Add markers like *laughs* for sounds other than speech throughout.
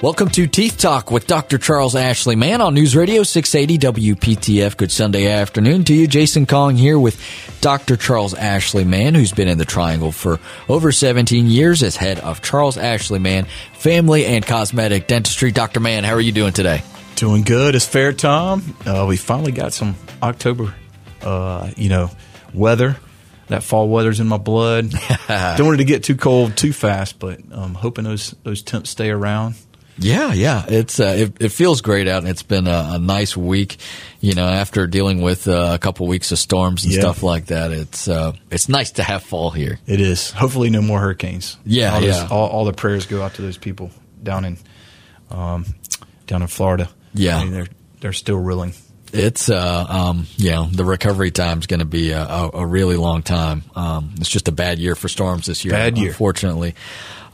Welcome to Teeth Talk with Dr. Charles Ashley Mann on News Radio 680 WPTF. Good Sunday afternoon to you. Jason Kong here with Dr. Charles Ashley Mann, who's been in the Triangle for over 17 years as head of Charles Ashley Mann Family and Cosmetic Dentistry. Dr. Mann, how are you doing today? Doing good. It's fair, Tom. Uh, we finally got some October, uh, you know, weather. That fall weather's in my blood. *laughs* Don't want it to get too cold too fast, but I'm um, hoping those those temps stay around. Yeah, yeah, it's uh, it, it, feels great out, and it's been a, a nice week. You know, after dealing with uh, a couple weeks of storms and yeah. stuff like that, it's uh, it's nice to have fall here. It is. Hopefully, no more hurricanes. Yeah, all yeah. Those, all, all, the prayers go out to those people down in um, down in Florida. Yeah, I mean, they're they're still reeling. It's uh um you know the recovery time is going to be a, a, a, really long time. Um, it's just a bad year for storms this year. Bad year, unfortunately.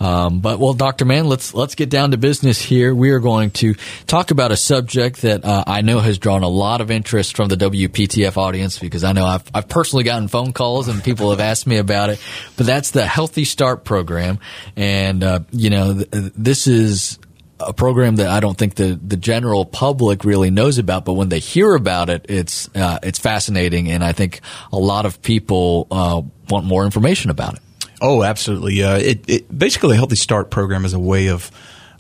Um, but well, Doctor Mann, let's let's get down to business here. We are going to talk about a subject that uh, I know has drawn a lot of interest from the WPTF audience because I know I've I've personally gotten phone calls and people have asked me about it. But that's the Healthy Start program, and uh, you know th- this is a program that I don't think the, the general public really knows about, but when they hear about it, it's uh, it's fascinating, and I think a lot of people uh, want more information about it. Oh, absolutely. Uh, it, it, basically a Healthy Start program is a way of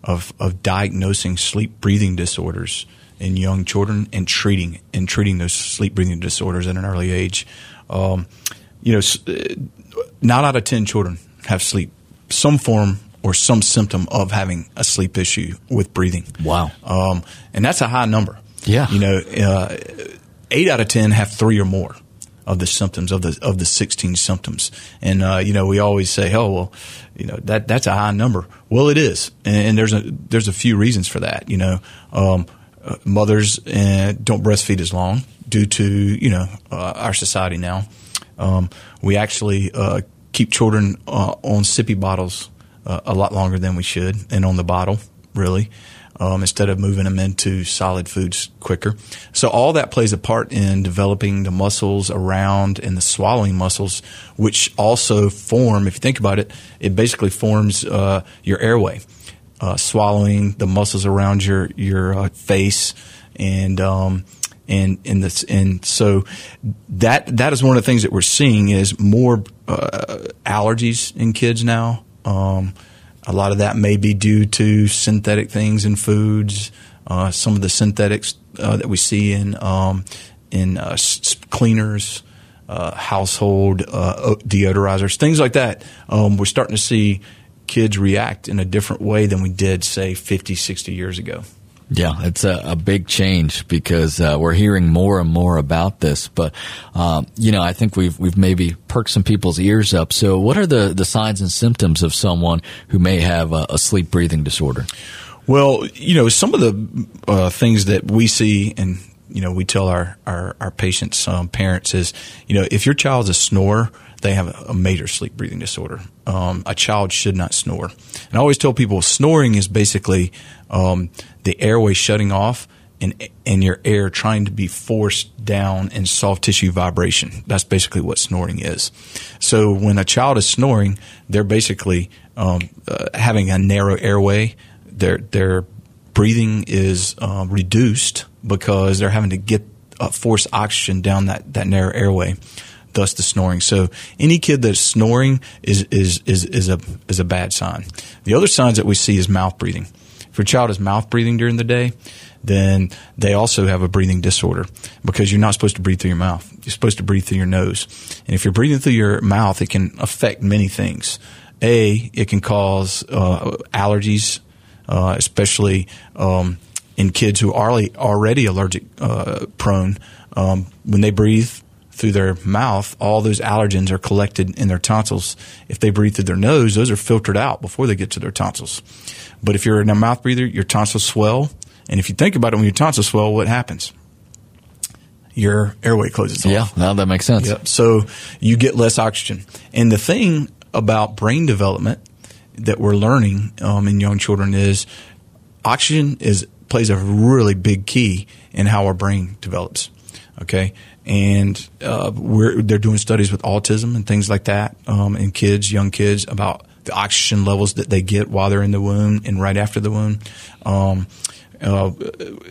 of, of diagnosing sleep breathing disorders in young children and treating and treating those sleep breathing disorders at an early age. Um, you know, uh, nine out of ten children have sleep some form or some symptom of having a sleep issue with breathing. Wow, um, and that's a high number. Yeah, you know, uh, eight out of ten have three or more of the symptoms of the of the 16 symptoms. And uh, you know, we always say, "Oh, well, you know that that's a high number." Well, it is, and, and there's a there's a few reasons for that. You know, um, uh, mothers uh, don't breastfeed as long due to you know uh, our society now. Um, we actually uh, keep children uh, on sippy bottles a lot longer than we should, and on the bottle, really um, instead of moving them into solid foods quicker. So all that plays a part in developing the muscles around and the swallowing muscles, which also form. If you think about it, it basically forms uh, your airway. Uh, swallowing the muscles around your your uh, face and um, and in this and so that that is one of the things that we're seeing is more uh, allergies in kids now. Um, a lot of that may be due to synthetic things in foods, uh, some of the synthetics uh, that we see in um, in uh, cleaners, uh, household uh, deodorizers, things like that. Um, we're starting to see kids react in a different way than we did, say, 50, 60 years ago. Yeah, it's a, a big change because uh, we're hearing more and more about this. But um, you know, I think we've we've maybe perked some people's ears up. So, what are the the signs and symptoms of someone who may have a, a sleep breathing disorder? Well, you know, some of the uh, things that we see and you know we tell our our, our patients um, parents is you know if your child's a snorer they have a major sleep breathing disorder. Um, a child should not snore. And I always tell people snoring is basically um, the airway shutting off and and your air trying to be forced down in soft tissue vibration. That's basically what snoring is. So when a child is snoring, they're basically um, uh, having a narrow airway. Their their breathing is uh, reduced because they're having to get uh, force oxygen down that, that narrow airway thus the snoring. So any kid that's snoring is, is, is, is a, is a bad sign. The other signs that we see is mouth breathing. If your child is mouth breathing during the day, then they also have a breathing disorder because you're not supposed to breathe through your mouth. You're supposed to breathe through your nose. And if you're breathing through your mouth, it can affect many things. A, it can cause uh, allergies, uh, especially um, in kids who are already allergic uh, prone. Um, when they breathe through their mouth, all those allergens are collected in their tonsils. If they breathe through their nose, those are filtered out before they get to their tonsils. But if you're in a mouth breather, your tonsils swell. And if you think about it, when your tonsils swell, what happens? Your airway closes off. Yeah, now that makes sense. Yep. So you get less oxygen. And the thing about brain development that we're learning um, in young children is oxygen is plays a really big key in how our brain develops. Okay, and uh, they're doing studies with autism and things like that um, in kids, young kids, about the oxygen levels that they get while they're in the womb and right after the womb. Um, uh,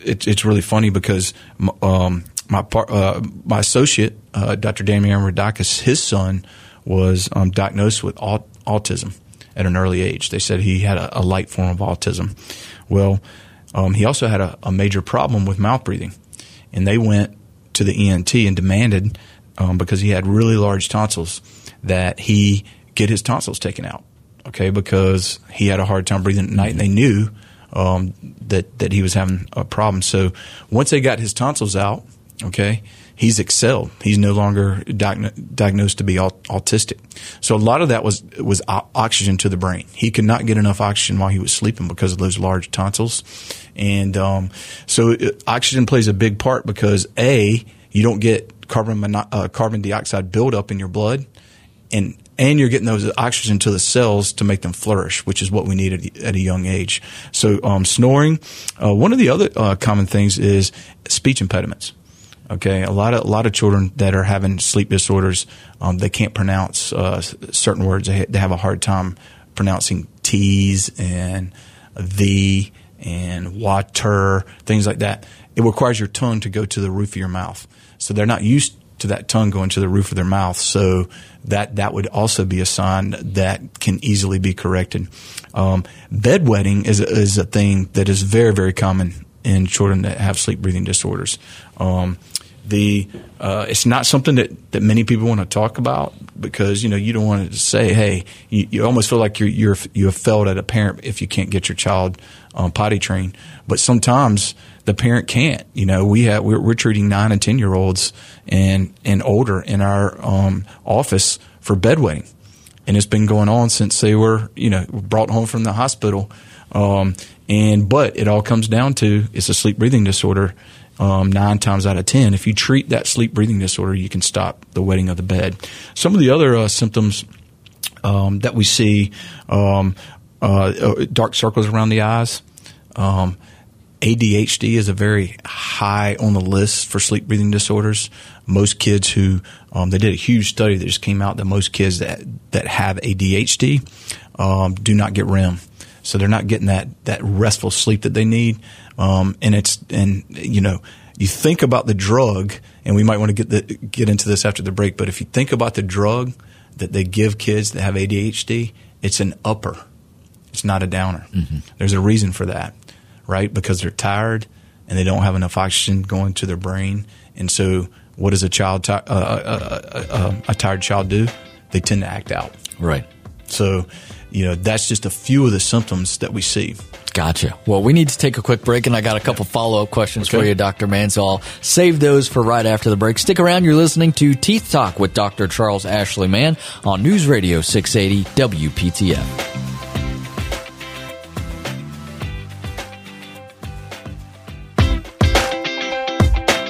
it, it's really funny because um, my par- uh, my associate, uh, Dr. Damian Radakis, his son was um, diagnosed with aut- autism at an early age. They said he had a, a light form of autism. Well, um, he also had a, a, major problem with mouth breathing, and they went to the ENT and demanded um, because he had really large tonsils that he get his tonsils taken out. Okay, because he had a hard time breathing at night, and they knew um, that that he was having a problem. So once they got his tonsils out, okay, he's excelled. He's no longer diagnosed to be autistic. So a lot of that was was oxygen to the brain. He could not get enough oxygen while he was sleeping because of those large tonsils, and um, so it, oxygen plays a big part because a you don't get carbon uh, carbon dioxide buildup in your blood, and and you're getting those oxygen to the cells to make them flourish, which is what we need at, at a young age. So um, snoring. Uh, one of the other uh, common things is speech impediments. Okay, a lot of a lot of children that are having sleep disorders, um, they can't pronounce uh, certain words. They, have a hard time pronouncing T's and the and water, things like that. It requires your tongue to go to the roof of your mouth. So they're not used to that tongue going to the roof of their mouth. So that that would also be a sign that can easily be corrected. Um, bedwetting is is a thing that is very very common in children that have sleep breathing disorders. Um, the uh, it's not something that, that many people want to talk about because you know you don't want to say hey you, you almost feel like you're, you're you have failed at a parent if you can't get your child um, potty trained but sometimes the parent can't you know we have we're, we're treating nine and ten year olds and and older in our um, office for bedwetting. And it's been going on since they were you know brought home from the hospital. Um, and but it all comes down to it's a sleep breathing disorder um, nine times out of ten. If you treat that sleep breathing disorder, you can stop the wetting of the bed. Some of the other uh, symptoms um, that we see um, uh, uh dark circles around the eyes. Um, ADHD is a very high on the list for sleep breathing disorders. Most kids who um, they did a huge study that just came out that most kids that that have ADHD um, do not get REM, so they're not getting that that restful sleep that they need. Um, and it's and you know you think about the drug, and we might want to get the, get into this after the break. But if you think about the drug that they give kids that have ADHD, it's an upper. It's not a downer. Mm-hmm. There's a reason for that, right? Because they're tired and they don't have enough oxygen going to their brain. And so, what does a child, uh, uh, uh, uh, a tired child do? They tend to act out. Right. So, you know, that's just a few of the symptoms that we see. Gotcha. Well, we need to take a quick break, and I got a couple follow up questions okay. for you, Dr. Mann. Save those for right after the break. Stick around. You're listening to Teeth Talk with Dr. Charles Ashley Mann on News Radio 680 WPTF.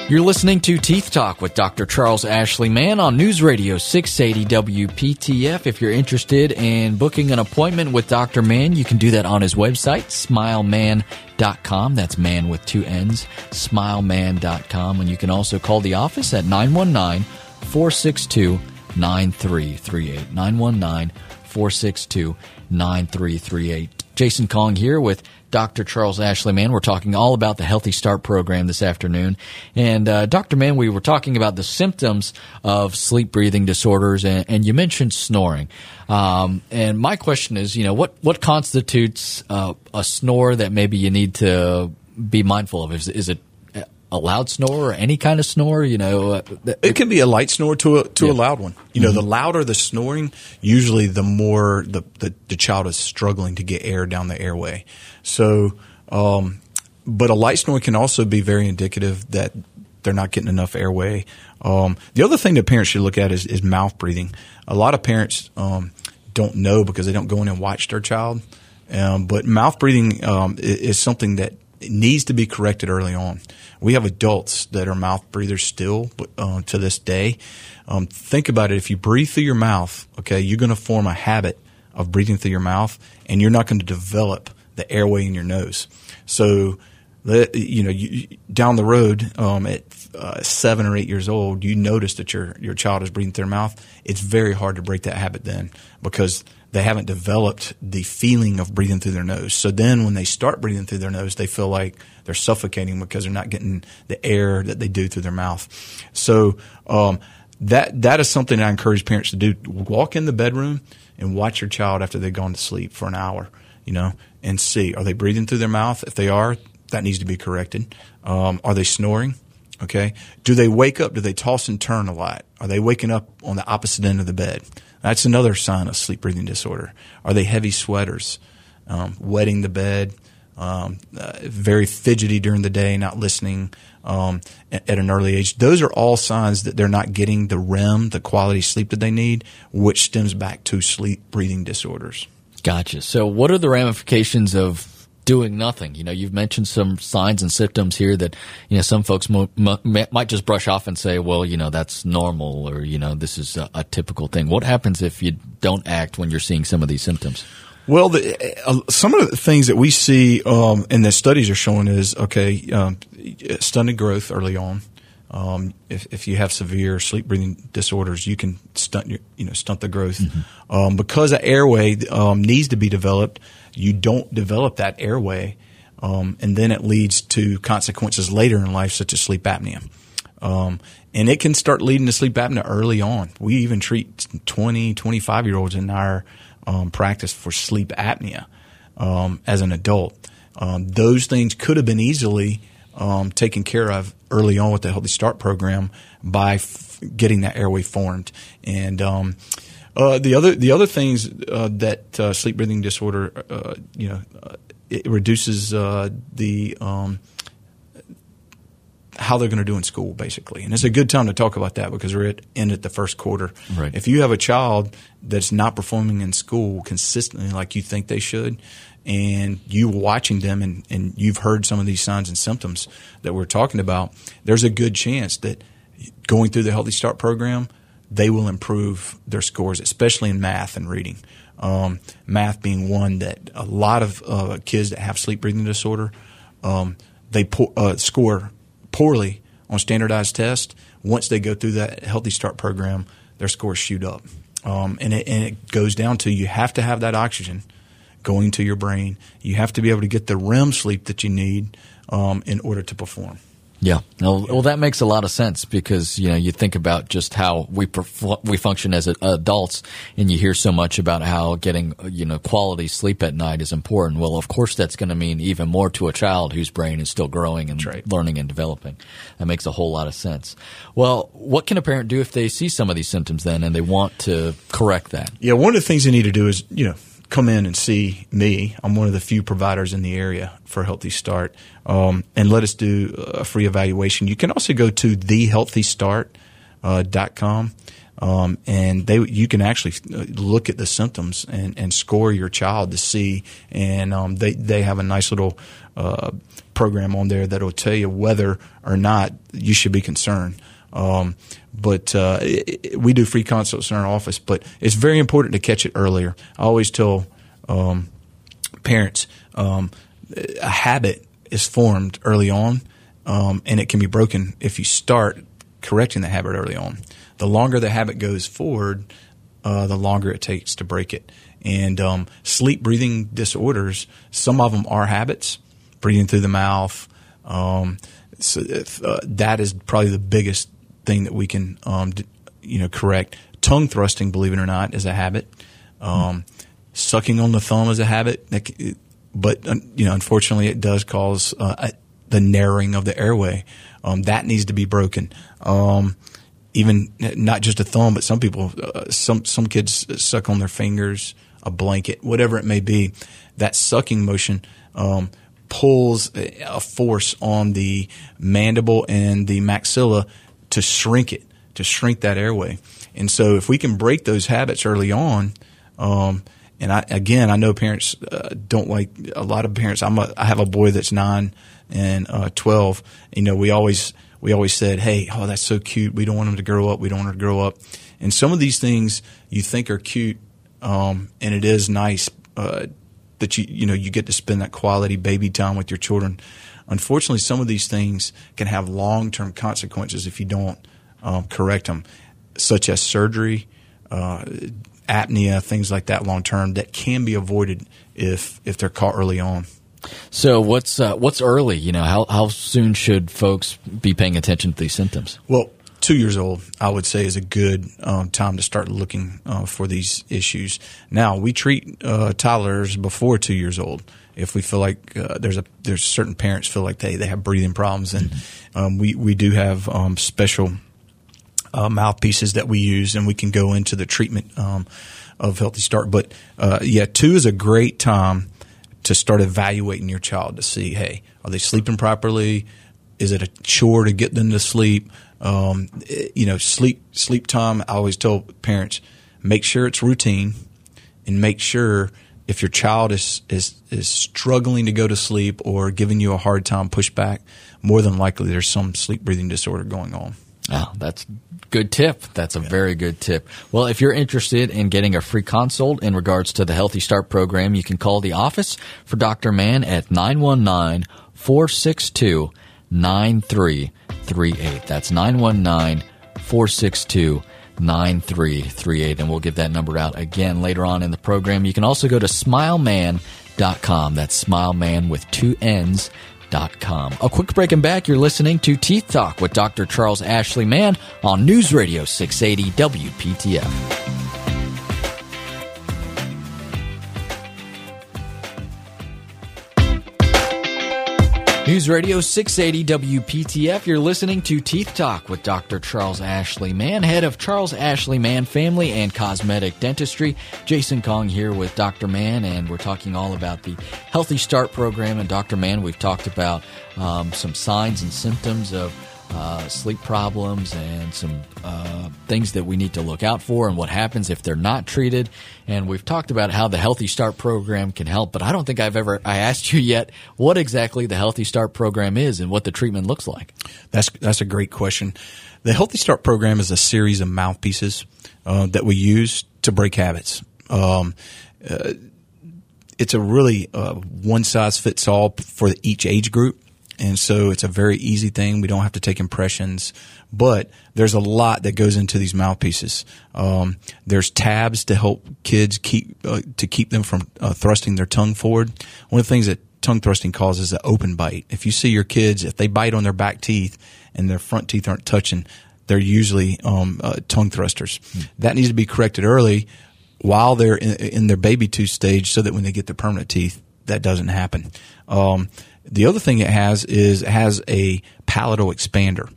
You're listening to Teeth Talk with Dr. Charles Ashley Mann on News Radio 680 WPTF. If you're interested in booking an appointment with Dr. Mann, you can do that on his website, smilemann.com. That's man with two N's, smilemann.com. And you can also call the office at 919 462 9338. 919 462 9338. Jason Kong here with Dr. Charles Ashley Mann. We're talking all about the Healthy Start program this afternoon. And uh, Dr. Mann, we were talking about the symptoms of sleep breathing disorders, and, and you mentioned snoring. Um, and my question is, you know, what what constitutes uh, a snore that maybe you need to be mindful of? Is, is it a loud snore or any kind of snore? You know, uh, it can be a light snore to a to yeah. a loud one. You know, mm-hmm. the louder the snoring, usually the more the, the, the child is struggling to get air down the airway. So, um, but a light snore can also be very indicative that they're not getting enough airway. Um, the other thing that parents should look at is, is mouth breathing. A lot of parents um, don't know because they don't go in and watch their child. Um, but mouth breathing um, is, is, something that needs to be corrected early on. We have adults that are mouth breathers still uh, to this day. Um, think about it. If you breathe through your mouth, okay, you're going to form a habit of breathing through your mouth, and you're not going to develop the airway in your nose. So, you know, you, down the road um, at uh, seven or eight years old, you notice that your your child is breathing through their mouth. It's very hard to break that habit then because they haven't developed the feeling of breathing through their nose. So then when they start breathing through their nose, they feel like they're suffocating because they're not getting the air that they do through their mouth. So um, that that is something I encourage parents to do. Walk in the bedroom and watch your child after they've gone to sleep for an hour, you know, and see are they breathing through their mouth. If they are, that needs to be corrected. Um, are they snoring? Okay. Do they wake up? Do they toss and turn a lot? Are they waking up on the opposite end of the bed? That's another sign of sleep breathing disorder. Are they heavy sweaters, um, wetting the bed, um, uh, very fidgety during the day, not listening um, at, at, an early age? Those are all signs that they're not getting the REM, the quality sleep that they need, which stems back to sleep breathing disorders. Gotcha. So, what are the ramifications of doing nothing. You know, you've mentioned some signs and symptoms here that, you know, some folks mo- mo- might just brush off and say, well, you know, that's normal or, you know, this is a, a, typical thing. What happens if you don't act when you're seeing some of these symptoms? Well, the, uh, some of the things that we see um, and the studies are showing is, okay, um, stunted growth early on. Um, if, if you have severe sleep breathing disorders, you can stunt your, you know stunt the growth mm-hmm. um, because the airway um, needs to be developed you don't develop that airway, um, and then it leads to consequences later in life, such as sleep apnea. Um, and it can start leading to sleep apnea early on. We even treat 20, 25 year olds in our um, practice for sleep apnea um, as an adult. Um, those things could have been easily um, taken care of early on with the Healthy Start program by f- getting that airway formed. And uh, the other the other things uh, that uh, sleep breathing disorder, uh, you know, uh, it reduces uh, the um, how they're going to do in school, basically. And it's a good time to talk about that because we're at end at the first quarter. Right. If you have a child that's not performing in school consistently like you think they should, and you watching them and, and you've heard some of these signs and symptoms that we're talking about, there's a good chance that going through the Healthy Start program – they will improve their scores, especially in math and reading. Um, math being one that a lot of uh, kids that have sleep breathing disorder, um, they po- uh, score poorly on standardized tests. Once they go through that Healthy Start program, their scores shoot up. Um, and, it, and it goes down to you have to have that oxygen going to your brain. You have to be able to get the REM sleep that you need um, in order to perform. Yeah. Well, well, that makes a lot of sense because you know you think about just how we perf- we function as adults, and you hear so much about how getting you know quality sleep at night is important. Well, of course, that's going to mean even more to a child whose brain is still growing and right. learning and developing. That makes a whole lot of sense. Well, what can a parent do if they see some of these symptoms then and they want to correct that? Yeah, one of the things they need to do is you know come in and see me. I'm one of the few providers in the area for Healthy Start, um, and let us do a free evaluation. You can also go to thehealthystart.com. Uh, um, and they you can actually uh, look at the symptoms and, and score your child to see, and um, they they have a nice little uh, program on there that will tell you whether or not you should be concerned. Um, but uh, it, we do free consults in our office. But it's very important to catch it earlier. I always tell um, parents um, a habit is formed early on, um, and it can be broken if you start correcting the habit early on. The longer the habit goes forward, uh, the longer it takes to break it. And um, sleep breathing disorders, some of them are habits, breathing through the mouth. Um, so if, uh, that is probably the biggest thing that we can, um, d- you know, correct. Tongue thrusting, believe it or not, is a habit. Um, sucking on the thumb is a habit, but uh, you know, unfortunately, it does cause uh, the narrowing of the airway. Um, that needs to be broken. Um, even not just a thumb, but some people, uh, some some kids suck on their fingers, a blanket, whatever it may be. That sucking motion um, pulls a force on the mandible and the maxilla to shrink it, to shrink that airway. And so if we can break those habits early on, um, and I, again, I know parents uh, don't like a lot of parents. I'm a, I have a boy that's nine and uh, twelve. You know, we always we always said, "Hey, oh, that's so cute. We don't want him to grow up. We don't want him to grow up." And some of these things you think are cute, um, and it is nice uh, that you you know you get to spend that quality baby time with your children. Unfortunately, some of these things can have long term consequences if you don't um, correct them, such as surgery, uh, apnea, things like that long term that can be avoided if if they're caught early on. So what's uh, what's early? You know, how how soon should folks be paying attention to these symptoms? Well, two years old, I would say, is a good um, time to start looking uh, for these issues. Now, we treat uh, toddlers before two years old. If we feel like uh, there's a there's certain parents feel like they, they have breathing problems, and um, we we do have um, special uh, mouthpieces that we use, and we can go into the treatment um, of Healthy Start. But uh, yeah, two is a great time to start evaluating your child to see, hey, are they sleeping properly? Is it a chore to get them to sleep? Um, you know, sleep sleep time. I always tell parents make sure it's routine, and make sure if your child is is is struggling to go to sleep or giving you a hard time, pushback. More than likely, there's some sleep breathing disorder going on. Oh, that's good tip. That's a yeah. very good tip. Well, if you're interested in getting a free consult in regards to the Healthy Start program, you can call the office for Dr. Mann at 919 462 9338. That's 919 462 9338. And we'll give that number out again later on in the program. You can also go to smilemann.com. That's smileman with two N's Dot com. a quick break and back. You're listening to Teeth Talk with Dr. Charles Ashley Mann on News Radio 680 WPTF. News Radio 680 WPTF. You're listening to Teeth Talk with Dr. Charles Ashley Mann, head of Charles Ashley Mann Family and Cosmetic Dentistry. Jason Kong here with Dr. Mann, and we're talking all about the Healthy Start program. And Dr. Mann, we've talked about um, some signs and symptoms of uh, sleep problems and some uh, things that we need to look out for and what happens if they're not treated. And we've talked about how the Healthy Start program can help, but I don't think I've ever I asked you yet what exactly the Healthy Start program is and what the treatment looks like. That's that's a great question. The Healthy Start program is a series of mouthpieces uh, that we use to break habits. Um, uh, it's a really uh, one size fits all for each age group. And so it's a very easy thing. We don't have to take impressions, but there's a lot that goes into these mouthpieces. Um, there's tabs to help kids keep uh, to keep them from uh, thrusting their tongue forward. One of the things that tongue thrusting causes is an open bite. If you see your kids, if they bite on their back teeth and their front teeth aren't touching, they're usually um, uh, tongue thrusters. Mm. That needs to be corrected early while they're in, in, their baby tooth stage, so that when they get the permanent teeth, that doesn't happen. Um, the other thing it has is it has a palatal expander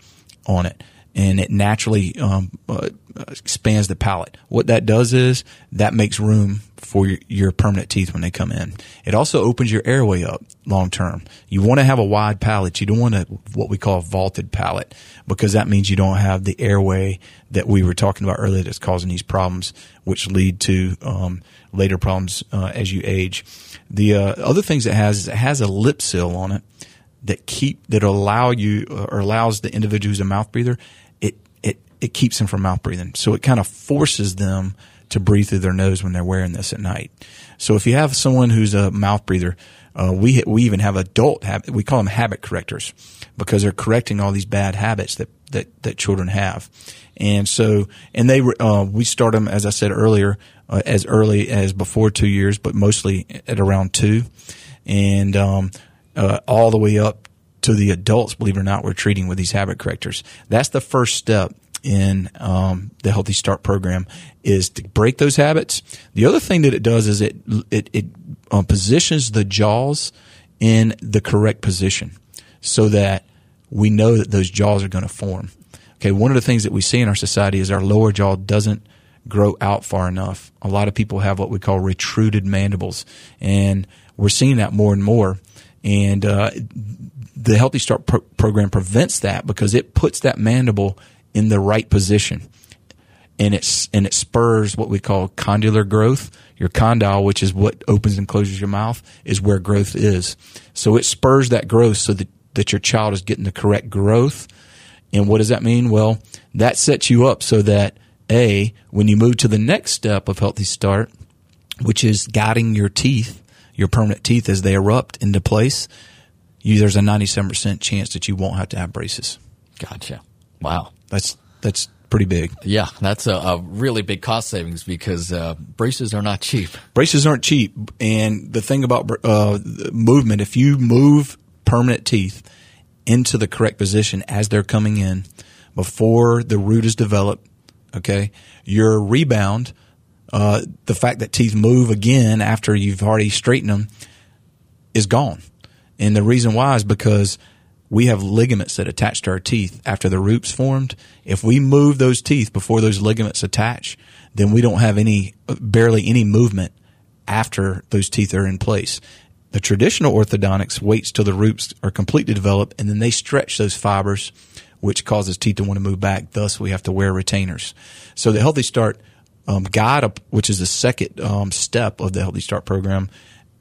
on it, and it naturally um, uh, expands the palate. What that does is that makes room for your, your, permanent teeth when they come in. It also opens your airway up long term. You want to have a wide palate. You don't want a what we call a vaulted palate because that means you don't have the airway that we were talking about earlier that's causing these problems, which lead to um, later problems uh, as you age. The uh, other things it has is it has a lip seal on it that keep that allow you uh, or allows the individual who's a mouth breather it it it keeps them from mouth breathing. So it kind of forces them to breathe through their nose when they're wearing this at night. So if you have someone who's a mouth breather, uh, we we even have adult habit. We call them habit correctors because they're correcting all these bad habits that that that children have. And so, and they uh, we start them as I said earlier uh, as early as before two years, but mostly at around two, and um, uh, all the way up to the adults. Believe it or not, we're treating with these habit correctors. That's the first step in um, the Healthy Start program is to break those habits. The other thing that it does is it it, it um, positions the jaws in the correct position so that we know that those jaws are going to form. Okay, one of the things that we see in our society is our lower jaw doesn't grow out far enough. A lot of people have what we call retruded mandibles, and we're seeing that more and more. And uh, the Healthy Start pro- program prevents that because it puts that mandible in the right position, and it's and it spurs what we call condylar growth. Your condyle, which is what opens and closes your mouth, is where growth is. So it spurs that growth so that that your child is getting the correct growth. And what does that mean? Well, that sets you up so that a, when you move to the next step of Healthy Start, which is guiding your teeth, your permanent teeth as they erupt into place, you, there's a 97% chance that you won't have to have braces. Gotcha. Wow. That's, that's pretty big. Yeah, that's a, a really big cost savings because uh, braces are not cheap. Braces aren't cheap, and the thing about uh, movement, if you move permanent teeth into the correct position as they're coming in before the root is developed, okay, your rebound, uh, the fact that teeth move again after you've already straightened them, is gone. And the reason why is because we have ligaments that attach to our teeth after the root's formed. If we move those teeth before those ligaments attach, then we don't have any, barely any movement after those teeth are in place. The traditional orthodontics waits till the roots are completely developed and then they stretch those fibers, which causes teeth to want to move back. Thus, we have to wear retainers. So the Healthy Start um, guide, which is the second um, step of the Healthy Start program,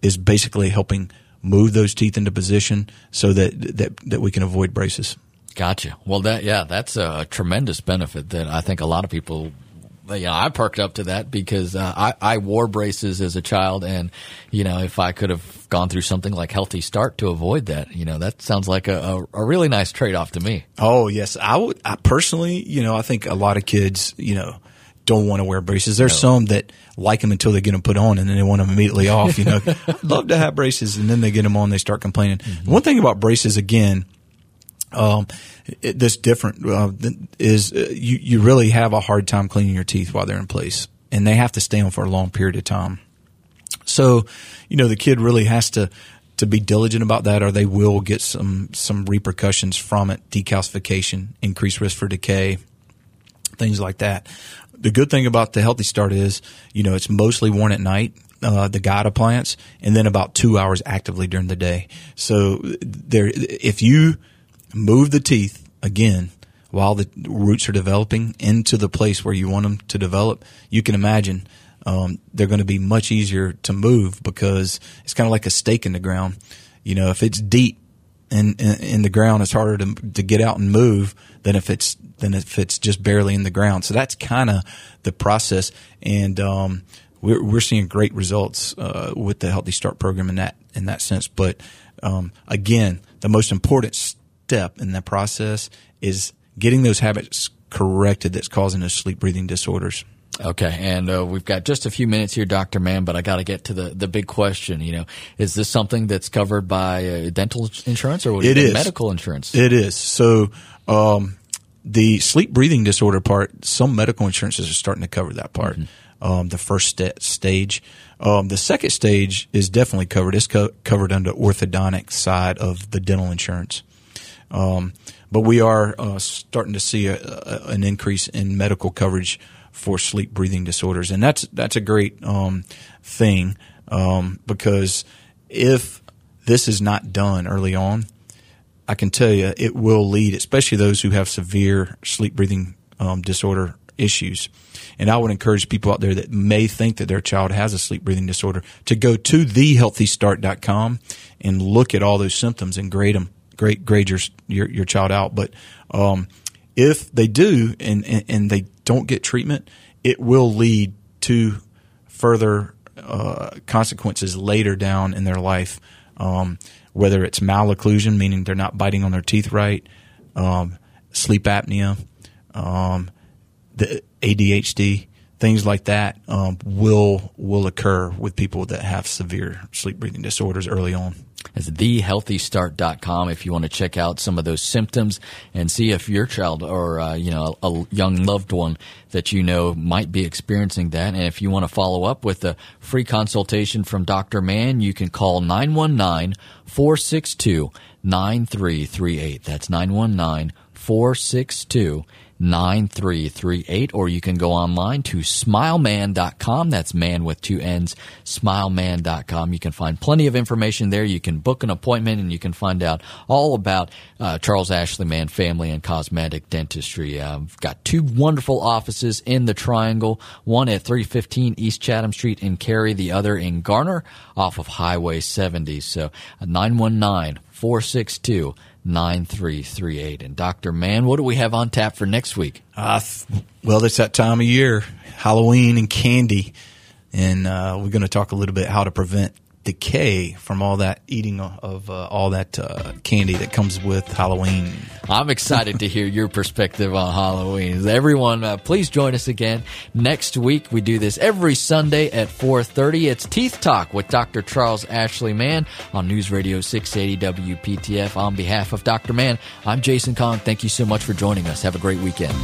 is basically helping move those teeth into position so that that, that we can avoid braces. Gotcha. Well, that yeah, that's a tremendous benefit that I think a lot of people. You know, I perked up to that because uh, I, I wore braces as a child, and you know, if I could have gone through something like Healthy Start to avoid that, you know, that sounds like a, a, a really nice trade off to me. Oh yes, I would. I personally, you know, I think a lot of kids, you know, don't want to wear braces. There's no. some that like them until they get them put on and then they want them immediately off. You know, *laughs* I'd love to have braces and then they get them on, they start complaining. Mm-hmm. One thing about braces again, um, it, that's different uh, is uh, you you really have a hard time cleaning your teeth while they're in place, and they have to stay on for a long period of time. So, you know, the kid really has to to be diligent about that, or they will get some some repercussions from it: decalcification, increased risk for decay, things like that the good thing about the Healthy Start is, you know, it's mostly worn at night. Uh, the guide appliance, and then about two hours actively during the day. So there, if you move the teeth again while the roots are developing into the place where you want them to develop, you can imagine um, they're going to be much easier to move because it's kind of like a stake in the ground. You know, if it's deep in, in, in the ground, it's harder to to get out and move than if it's than if it's just barely in the ground. So that's kind of the process, and um, we're we're seeing great results uh, with the Healthy Start program in that in that sense. But um, again, the most important step in that process is getting those habits corrected that's causing those sleep breathing disorders. Okay, and uh, we've got just a few minutes here, Doctor Mann, but I got to get to the, the big question. You know, is this something that's covered by uh, dental insurance or it is. medical insurance? It is. So um, the sleep breathing disorder part, some medical insurances are starting to cover that part. Mm-hmm. Um, the first st- stage. Um, the second stage is definitely covered. It's co- covered under orthodontic side of the dental insurance. Um, but we are uh, starting to see a, a, an increase in medical coverage for sleep breathing disorders, and that's that's a great um, thing um, because if this is not done early on, I can tell you it will lead, especially those who have severe sleep breathing um, disorder issues. And I would encourage people out there that may think that their child has a sleep breathing disorder to go to thehealthystart.com and look at all those symptoms and grade them, grade, grade your, your, your child out. But, um, if they do and, and, and, they don't get treatment, it will lead to further uh, consequences later down in their life. Um, whether it's malocclusion, meaning they're not biting on their teeth right, um, sleep apnea, um, the ADHD, things like that um, will will occur with people that have severe sleep breathing disorders early on. It's thehealthystart.com if you want to check out some of those symptoms and see if your child or uh, you know a young loved one that you know might be experiencing that. And if you want to follow up with a free consultation from Dr. Mann, you can call 919 462 9338. That's 919 462 9338 or you can go online to smilemann.com that's man with two n's smilemann.com you can find plenty of information there. You can book an appointment and you can find out all about uh, charles ashley mann family and cosmetic dentistry. Uh, we've got two wonderful offices in the triangle one at 315 east chatham street in cary the other in garner off of highway 70 so 919 462 9338. And Dr. Mann, what do we have on tap for next week? Uh, well, it's that time of year, Halloween and candy. And uh, we're going to talk a little bit how to prevent decay from all that eating of uh, all that uh, candy that comes with Halloween. I'm excited to hear your perspective on Halloween. Everyone, uh, please join us again next week. We do this every Sunday at 4:30. It's Teeth Talk with Dr. Charles Ashley Mann on News Radio 680 WPTF. On behalf of Dr. Mann, I'm Jason Kong. Thank you so much for joining us. Have a great weekend.